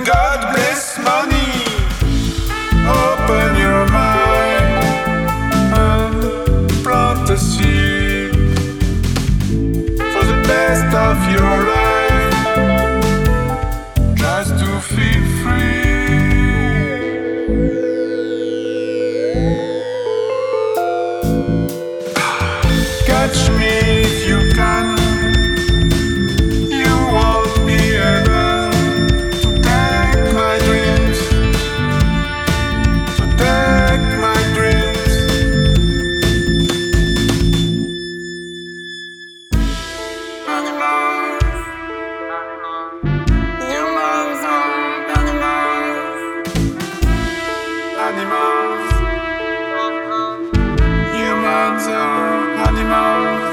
God bless money. Open your mind and plant seed for the best of your life. Humans are animals.